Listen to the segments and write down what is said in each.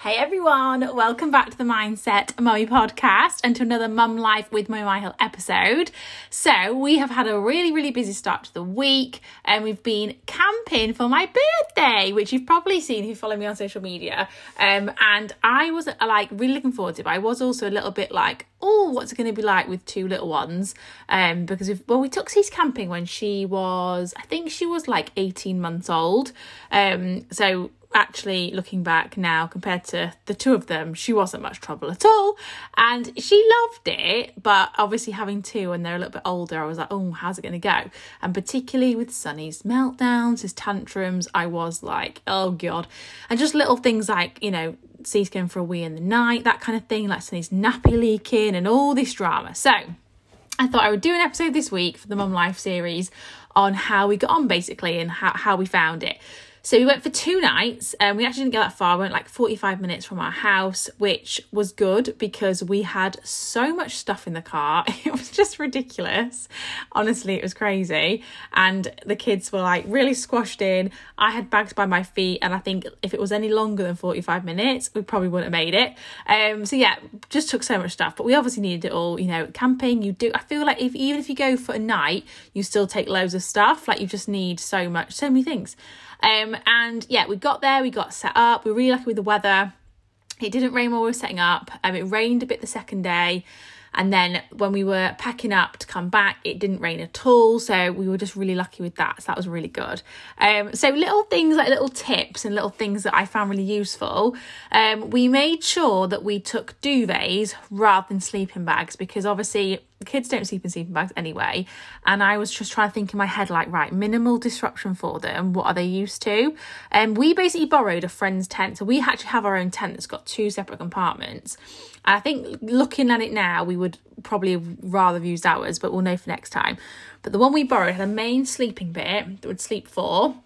Hey everyone, welcome back to the Mindset Mummy podcast and to another Mum Life with Mummy Myhill episode. So, we have had a really, really busy start to the week and we've been camping for my birthday, which you've probably seen if you follow me on social media. Um, and I was like really looking forward to it, but I was also a little bit like, oh, what's it going to be like with two little ones? Um, because we've, well, we took Cece camping when she was, I think she was like 18 months old. Um, so actually looking back now compared to the two of them she wasn't much trouble at all. And she loved it but obviously having two and they're a little bit older i was like oh how's it going to go? And particularly with sunny's meltdowns his tantrums i was like oh god. And just little things like you know Cece going for a wee in the night that kind of thing like sunny's nappy leaking and all this drama. So I thought I would do an episode this week for the Mum Life series on how we got on basically and how, how we found it. So we went for two nights and we actually didn't go that far. We went like 45 minutes from our house, which was good because we had so much stuff in the car. It was just ridiculous. Honestly, it was crazy. And the kids were like really squashed in. I had bags by my feet, and I think if it was any longer than 45 minutes, we probably wouldn't have made it. Um, so yeah, just took so much stuff. But we obviously needed it all. You know, camping, you do I feel like if even if you go for a night, you still take loads of stuff. Like you just need so much, so many things. Um, and yeah, we got there, we got set up, we were really lucky with the weather. It didn't rain while we were setting up. Um, it rained a bit the second day. And then when we were packing up to come back, it didn't rain at all. So we were just really lucky with that. So that was really good. Um, so little things like little tips and little things that I found really useful. Um, we made sure that we took duvets rather than sleeping bags because obviously kids don't sleep in sleeping bags anyway. And I was just trying to think in my head, like, right, minimal disruption for them. What are they used to? And um, we basically borrowed a friend's tent. So we actually have our own tent that's got two separate compartments. And I think looking at it now, we would probably rather have used ours, but we'll know for next time. But the one we borrowed had a main sleeping bit that would sleep four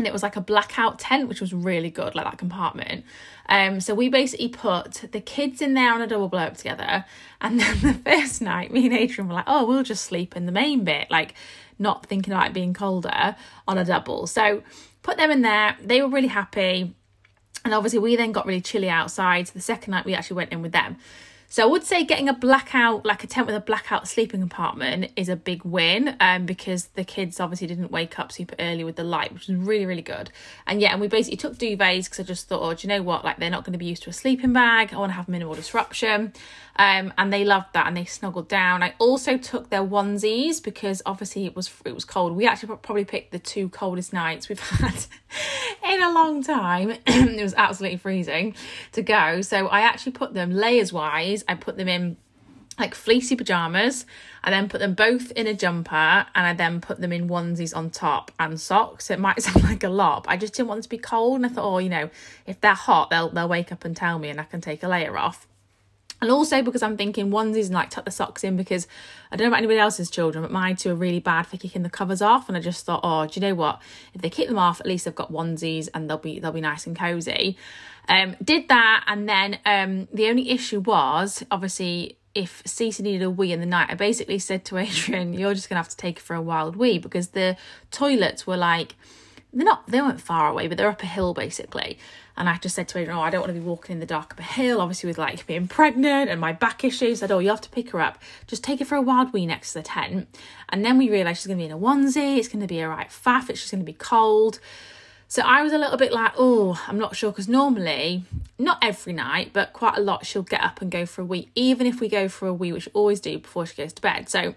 and it was like a blackout tent, which was really good, like that compartment. Um, so we basically put the kids in there on a double blow up together, and then the first night, me and Adrian were like, "Oh, we'll just sleep in the main bit," like not thinking about it being colder on a double. So put them in there. They were really happy, and obviously we then got really chilly outside. So the second night we actually went in with them. So I would say getting a blackout, like a tent with a blackout sleeping compartment, is a big win. Um, because the kids obviously didn't wake up super early with the light, which was really really good. And yeah, and we basically took duvets because I just thought, oh, do you know what? Like they're not going to be used to a sleeping bag. I want to have minimal disruption. Um, and they loved that and they snuggled down. I also took their onesies because obviously it was it was cold. We actually probably picked the two coldest nights we've had in a long time. it was absolutely freezing to go. So I actually put them layers wise. I put them in like fleecy pajamas. I then put them both in a jumper and I then put them in onesies on top and socks. It might sound like a lot, but I just didn't want them to be cold. And I thought, oh, you know, if they're hot, they'll they'll wake up and tell me and I can take a layer off. And also because I'm thinking onesies and like tuck the socks in because I don't know about anybody else's children, but my two are really bad for kicking the covers off. And I just thought, oh, do you know what? If they kick them off, at least they've got onesies and they'll be they'll be nice and cozy. Um, did that, and then um, the only issue was obviously if Cece needed a wee in the night, I basically said to Adrian, "You're just gonna have to take her for a wild wee," because the toilets were like they're not they weren't far away, but they're up a hill basically. And I just said to Adrian, Oh, I don't want to be walking in the dark up a hill, obviously with like being pregnant and my back issues. I said, Oh, you have to pick her up. Just take her for a wild wee next to the tent. And then we realised she's gonna be in a onesie, it's gonna be a right faff, it's just gonna be cold. So I was a little bit like, oh, I'm not sure because normally, not every night, but quite a lot, she'll get up and go for a wee, even if we go for a wee, which we always do before she goes to bed. So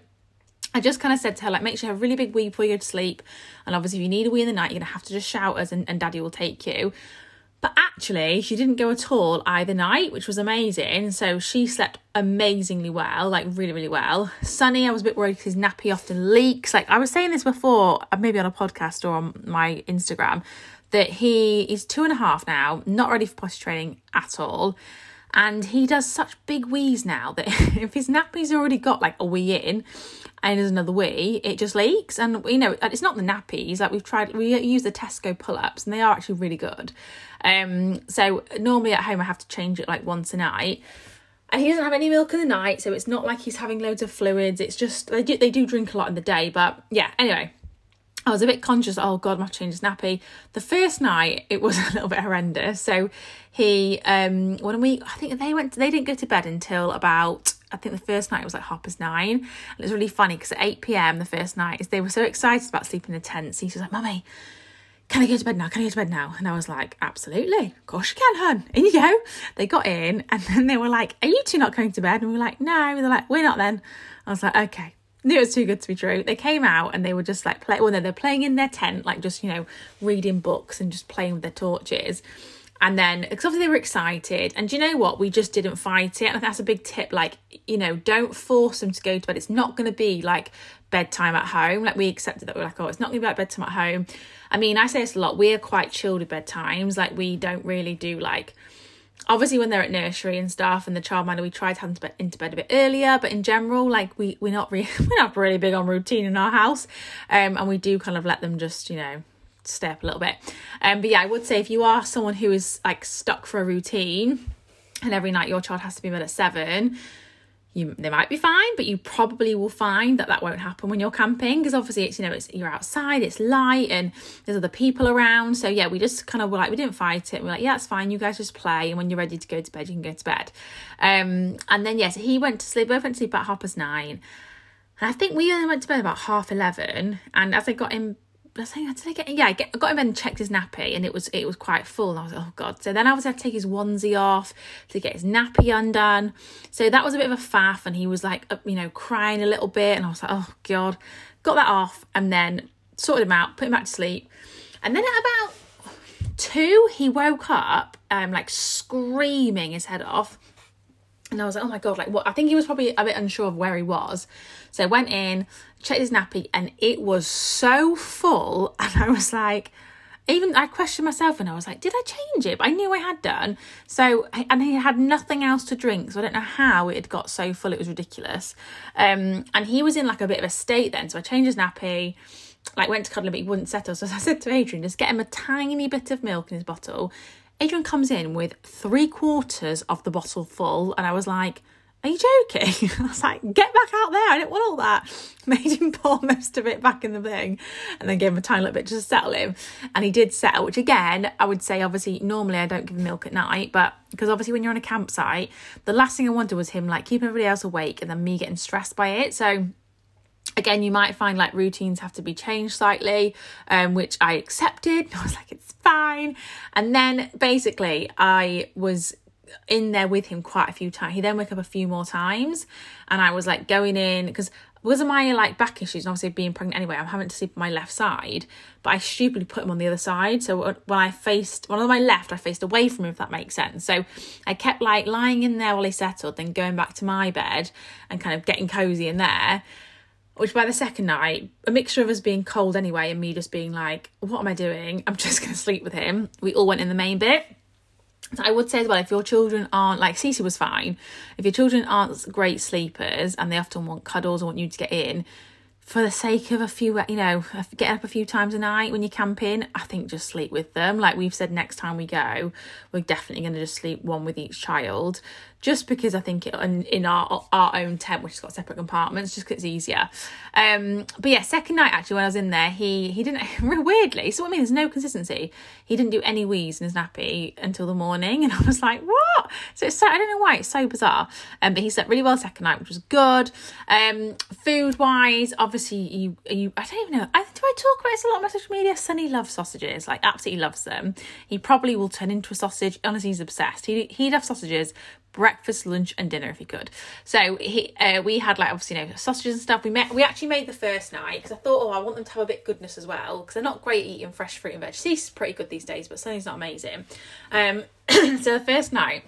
I just kind of said to her, like, make sure you have a really big wee before you go to sleep. And obviously, if you need a wee in the night, you're going to have to just shout us and, and daddy will take you. But actually, she didn't go at all either night, which was amazing. So she slept amazingly well, like really, really well. Sunny, I was a bit worried because his nappy often leaks. Like I was saying this before, uh, maybe on a podcast or on my Instagram, that he is two and a half now, not ready for potty training at all and he does such big wheeze now that if his nappy's already got like a wee in and there's another wee, it just leaks. And you know, it's not the nappies. Like we've tried, we use the Tesco pull-ups, and they are actually really good. Um, so normally at home I have to change it like once a night. And he doesn't have any milk in the night, so it's not like he's having loads of fluids. It's just they do they do drink a lot in the day, but yeah. Anyway, I was a bit conscious, oh God, my change his nappy. The first night it was a little bit horrendous. So he um when we I think they went they didn't go to bed until about I think the first night it was like past nine. And it was really funny because at 8 p.m. the first night is they were so excited about sleeping in the tent. He was like, Mummy, can I go to bed now? Can I go to bed now? And I was like, absolutely. Of course you can, hun. In you go. They got in and then they were like, are you two not going to bed? And we were like, no. They're like, we're not then. I was like, okay. Knew it was too good to be true. They came out and they were just like play. Well, they're playing in their tent, like just you know, reading books and just playing with their torches. And then, because obviously they were excited, and do you know what? We just didn't fight it. And that's a big tip. Like, you know, don't force them to go to bed. It's not going to be like bedtime at home. Like, we accepted that. We're like, oh, it's not going to be like bedtime at home. I mean, I say this a lot. We're quite chilled at bedtimes. Like, we don't really do like obviously when they're at nursery and stuff and the childminder we try to have them into bed a bit earlier but in general like we we're not really we're not really big on routine in our house um and we do kind of let them just you know stay up a little bit. Um but yeah i would say if you are someone who is like stuck for a routine and every night your child has to be in bed at seven you they might be fine but you probably will find that that won't happen when you're camping because obviously it's you know it's you're outside it's light and there's other people around. So yeah we just kind of were like we didn't fight it. We're like yeah it's fine. You guys just play and when you're ready to go to bed you can go to bed. Um and then yes he went to sleep both went to sleep about half past nine. And I think we only went to bed about half eleven. And as I got in I think did I get yeah I, get, I got him and checked his nappy and it was it was quite full and I was like oh god. So then I was had to take his onesie off to get his nappy undone. So that was a bit of a faff and he was like you know crying a little bit and I was like oh god. Got that off and then sorted him out put him back to sleep. And then at about two he woke up um like screaming his head off and I was like, oh my God, like what? I think he was probably a bit unsure of where he was. So I went in, checked his nappy, and it was so full. And I was like, even I questioned myself and I was like, did I change it? But I knew I had done. So, and he had nothing else to drink. So I don't know how it had got so full. It was ridiculous. Um, and he was in like a bit of a state then. So I changed his nappy, like went to cuddle him, but he wouldn't settle. So I said to Adrian, just get him a tiny bit of milk in his bottle Adrian comes in with three quarters of the bottle full, and I was like, Are you joking? I was like, Get back out there. I didn't want all that. Made him pour most of it back in the thing and then gave him a tiny little bit to settle him. And he did settle, which again, I would say, obviously, normally I don't give him milk at night, but because obviously when you're on a campsite, the last thing I wanted was him like keeping everybody else awake and then me getting stressed by it. So again you might find like routines have to be changed slightly um, which i accepted. I was like it's fine. And then basically i was in there with him quite a few times he then woke up a few more times and i was like going in because because of my like back issues and obviously being pregnant anyway i'm having to sleep on my left side but i stupidly put him on the other side so when i faced one on my left i faced away from him if that makes sense. So i kept like lying in there while he settled then going back to my bed and kind of getting cozy in there which by the second night, a mixture of us being cold anyway and me just being like, what am I doing? I'm just going to sleep with him. We all went in the main bit. So I would say as well, if your children aren't like Cece was fine, if your children aren't great sleepers and they often want cuddles or want you to get in, for the sake of a few, you know, getting up a few times a night when you're camping, I think just sleep with them. Like we've said, next time we go, we're definitely going to just sleep one with each child just because I think it, in, our our own tent, which has got separate compartments, just because it's easier. Um, but yeah, second night actually when I was in there, he he didn't weirdly. So I mean, there's no consistency. He didn't do any wheeze in his nappy until the morning, and I was like, what? So it's so I don't know why it's so bizarre. Um, but he slept really well second night, which was good. Um, food wise, obviously you you I don't even know. I, do I talk about this a lot on my social media? Sunny loves sausages, like absolutely loves them. He probably will turn into a sausage. Honestly, he's obsessed. He he'd have sausages breakfast, lunch, and dinner if he could. So he, uh, we had like obviously you know sausages and stuff. We met. We actually made the first night because I thought, oh, I want them to have a bit goodness as well because they're not great eating fresh fruit and veg. He's pretty good these days, but Sunny's not amazing. Um, so the first night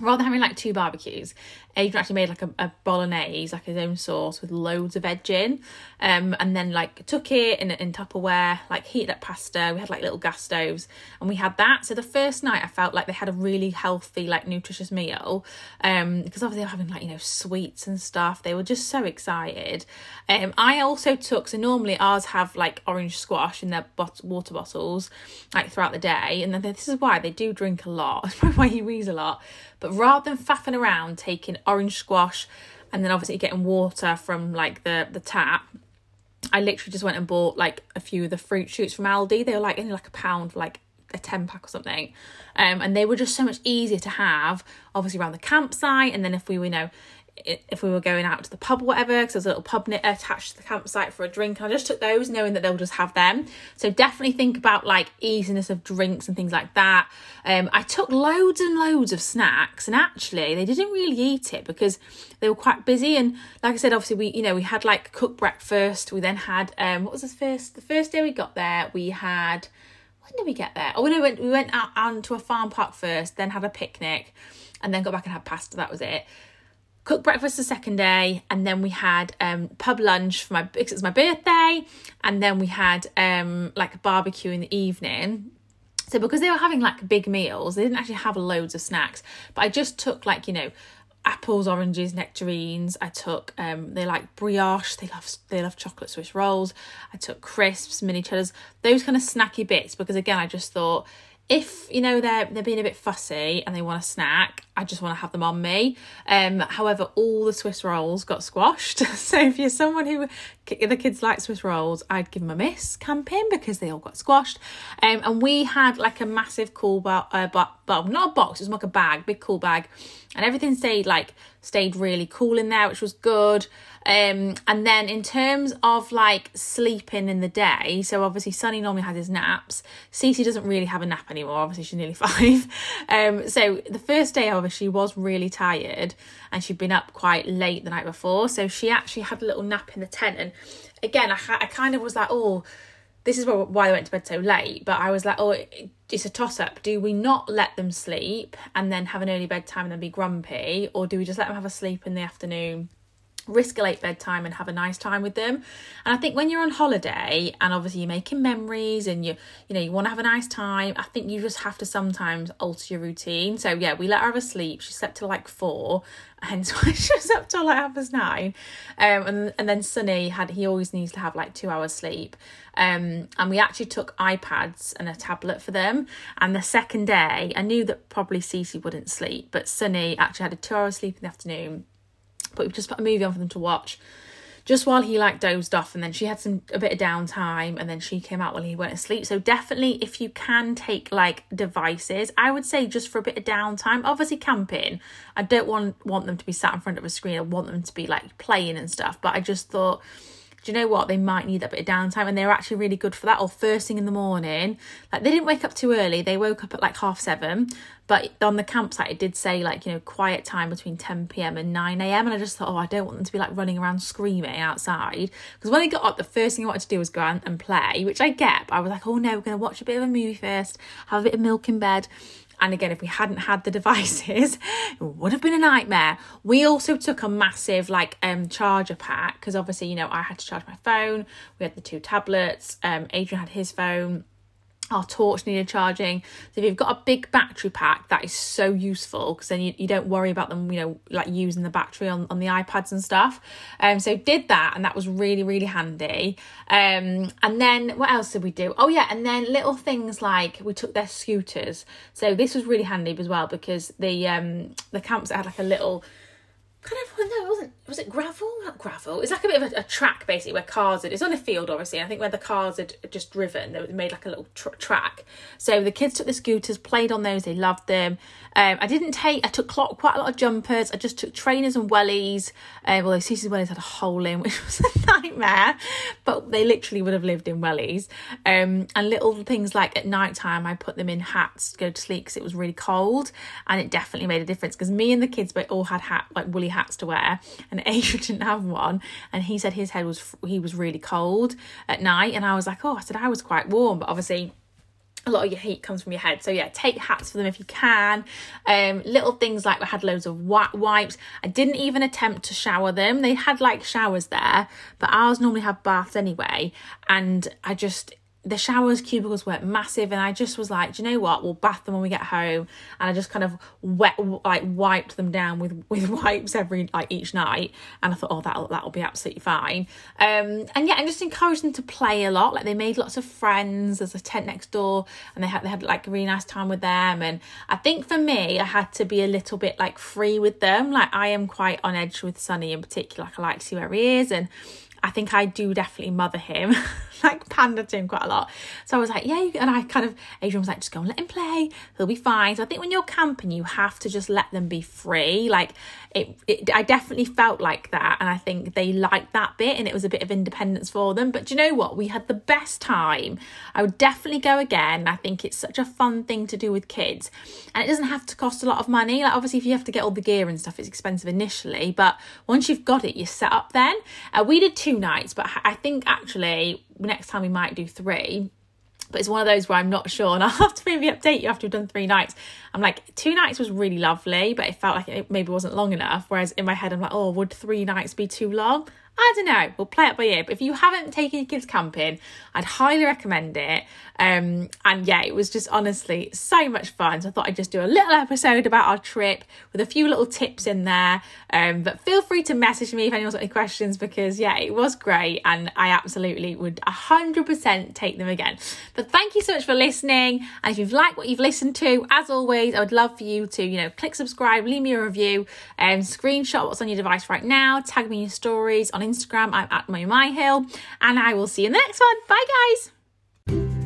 rather than having like two barbecues, Adrian actually made like a, a bolognese, like his own sauce with loads of veg in, um, and then like took it in in Tupperware, like heated up pasta. We had like little gas stoves, and we had that. So the first night, I felt like they had a really healthy, like nutritious meal, um, because obviously they were having like you know sweets and stuff. They were just so excited. Um, I also took so normally ours have like orange squash in their bot- water bottles, like throughout the day, and then this is why they do drink a lot. That's probably why he wheezes a lot. But rather than faffing around taking orange squash and then obviously getting water from like the the tap I literally just went and bought like a few of the fruit shoots from Aldi. They were like only like a pound like a 10 pack or something. Um, and they were just so much easier to have, obviously, around the campsite. And then if we were, you know, if we were going out to the pub or whatever, because there's a little pub attached to the campsite for a drink. And I just took those knowing that they'll just have them. So definitely think about like easiness of drinks and things like that. Um, I took loads and loads of snacks and actually they didn't really eat it because they were quite busy. And like I said, obviously we, you know, we had like cooked breakfast. We then had, um, what was the first, the first day we got there, we had, when did we get there? Oh, no, we went, we went out onto a farm park first, then had a picnic and then got back and had pasta. That was it cooked breakfast the second day and then we had um pub lunch for my because it was my birthday and then we had um like a barbecue in the evening. So because they were having like big meals they didn't actually have loads of snacks but i just took like you know apples oranges nectarines. I took um they like brioche they love they love chocolate swiss rolls. I took crisps mini cheddars those kind of snacky bits because again i just thought if you know they're they're being a bit fussy and they want a snack, I just want to have them on me. Um, however, all the Swiss rolls got squashed. so if you're someone who the kids like Swiss rolls, I'd give them a miss camping because they all got squashed. Um, and we had like a massive cool bar, uh, well, not a box, it was like a bag, big cool bag, and everything stayed like stayed really cool in there, which was good. Um, and then in terms of like sleeping in the day, so obviously Sunny normally has his naps. Cece doesn't really have a nap anymore. Obviously she's nearly five. Um, so the first day, however, she was really tired and she'd been up quite late the night before. So she actually had a little nap in the tent. And again, I, I kind of was like, oh, this is why I went to bed so late. But I was like, oh, it's a toss up. Do we not let them sleep and then have an early bedtime and then be grumpy, or do we just let them have a sleep in the afternoon? Risk a late bedtime and have a nice time with them. And i think when you're on holiday and obviously you're making memories and you you know you want to have a nice time i think you just have to sometimes alter your routine. So yeah we let her have a sleep she slept till like four and so she was up till like half past nine. Um and, and then sunny had he always needs to have like two hours sleep. Um and we actually took ipads and a tablet for them. And the second day i knew that probably Cece wouldn't sleep but sunny actually had a two hour sleep in the afternoon we just put a movie on for them to watch. Just while he like dozed off and then she had some a bit of downtime and then she came out while he went to sleep so definitely if you can take like devices i would say just for a bit of downtime obviously camping. I don't want want them to be sat in front of a screen. I want them to be like playing and stuff. But i just thought do you know what? They might need that bit of downtime and they were actually really good for that. Or first thing in the morning. Like they didn't wake up too early. They woke up at like half seven. But on the campsite it did say like, you know, quiet time between 10 PM and 9 AM. And I just thought, oh, I don't want them to be like running around screaming outside. Because when I got up, the first thing I wanted to do was go out and play, which I get, but I was like, oh no, we're gonna watch a bit of a movie first, have a bit of milk in bed. And again, if we hadn't had the devices, it would have been a nightmare. We also took a massive like um charger pack because obviously, you know, I had to charge my phone. We had the two tablets. Um, Adrian had his phone our torch needed charging. So if you've got a big battery pack, that is so useful because then you, you don't worry about them, you know, like using the battery on, on the iPads and stuff. Um, so did that and that was really, really handy. Um, and then what else did we do? Oh yeah, and then little things like we took their scooters. So this was really handy as well because the um the campsite had like a little kind of no, it wasn't was it gravel? Not gravel. It's like a bit of a, a track basically where cars had. It's on a field, obviously. I think where the cars had just driven, they made like a little tr- track. So the kids took the scooters, played on those. They loved them. Um, I didn't take. I took clock, quite a lot of jumpers. I just took trainers and wellies. Um, although Cece's wellies had a hole in, which was a nightmare. But they literally would have lived in wellies. Um, and little things like at night time, I put them in hats to go to sleep because it was really cold, and it definitely made a difference. Because me and the kids, we all had hat like woolly hats to wear and Adrian didn't have one and he said his head was he was really cold at night and I was like oh I said I was quite warm but obviously a lot of your heat comes from your head. So yeah, take hats for them if you can. Um, little things like we had loads of wipes. I didn't even attempt to shower them. They had like showers there, but ours normally have baths anyway. And I just the showers cubicles weren't massive and I just was like, do you know what? We'll bath them when we get home. And I just kind of wet like wiped them down with with wipes every like each night. And I thought, oh, that'll that'll be absolutely fine. Um, and yeah, and just encouraged them to play a lot. Like they made lots of friends. There's a tent next door, and they had they had like a really nice time with them. And I think for me, I had to be a little bit like free with them. Like I am quite on edge with Sunny in particular. Like I like to see where he is and I think I do definitely mother him, like pander to him quite a lot. So I was like, yeah, and I kind of, Adrian was like, just go and let him play, he'll be fine. So I think when you're camping, you have to just let them be free. Like it, it I definitely felt like that, and I think they liked that bit, and it was a bit of independence for them. But do you know what? We had the best time. I would definitely go again. I think it's such a fun thing to do with kids, and it doesn't have to cost a lot of money. Like obviously, if you have to get all the gear and stuff, it's expensive initially, but once you've got it, you're set up. Then uh, we did two nights, but I think actually next time we might do three but it's one of those where I'm not sure, and I'll have to maybe update you after we've done three nights. I'm like, two nights was really lovely, but it felt like it maybe wasn't long enough. Whereas in my head, I'm like, oh, would three nights be too long? I don't know. We'll play it by ear. But if you haven't taken your kids camping, I'd highly recommend it. Um, and yeah, it was just honestly so much fun. So I thought I'd just do a little episode about our trip with a few little tips in there. Um, but feel free to message me if anyone's got any questions because yeah, it was great and I absolutely would 100% take them again. But thank you so much for listening. And if you've liked what you've listened to, as always, I would love for you to, you know, click subscribe, leave me a review, and um, screenshot what's on your device right now, tag me in your stories on Instagram. I'm at my my hill, and I will see you in the next one. Bye, guys.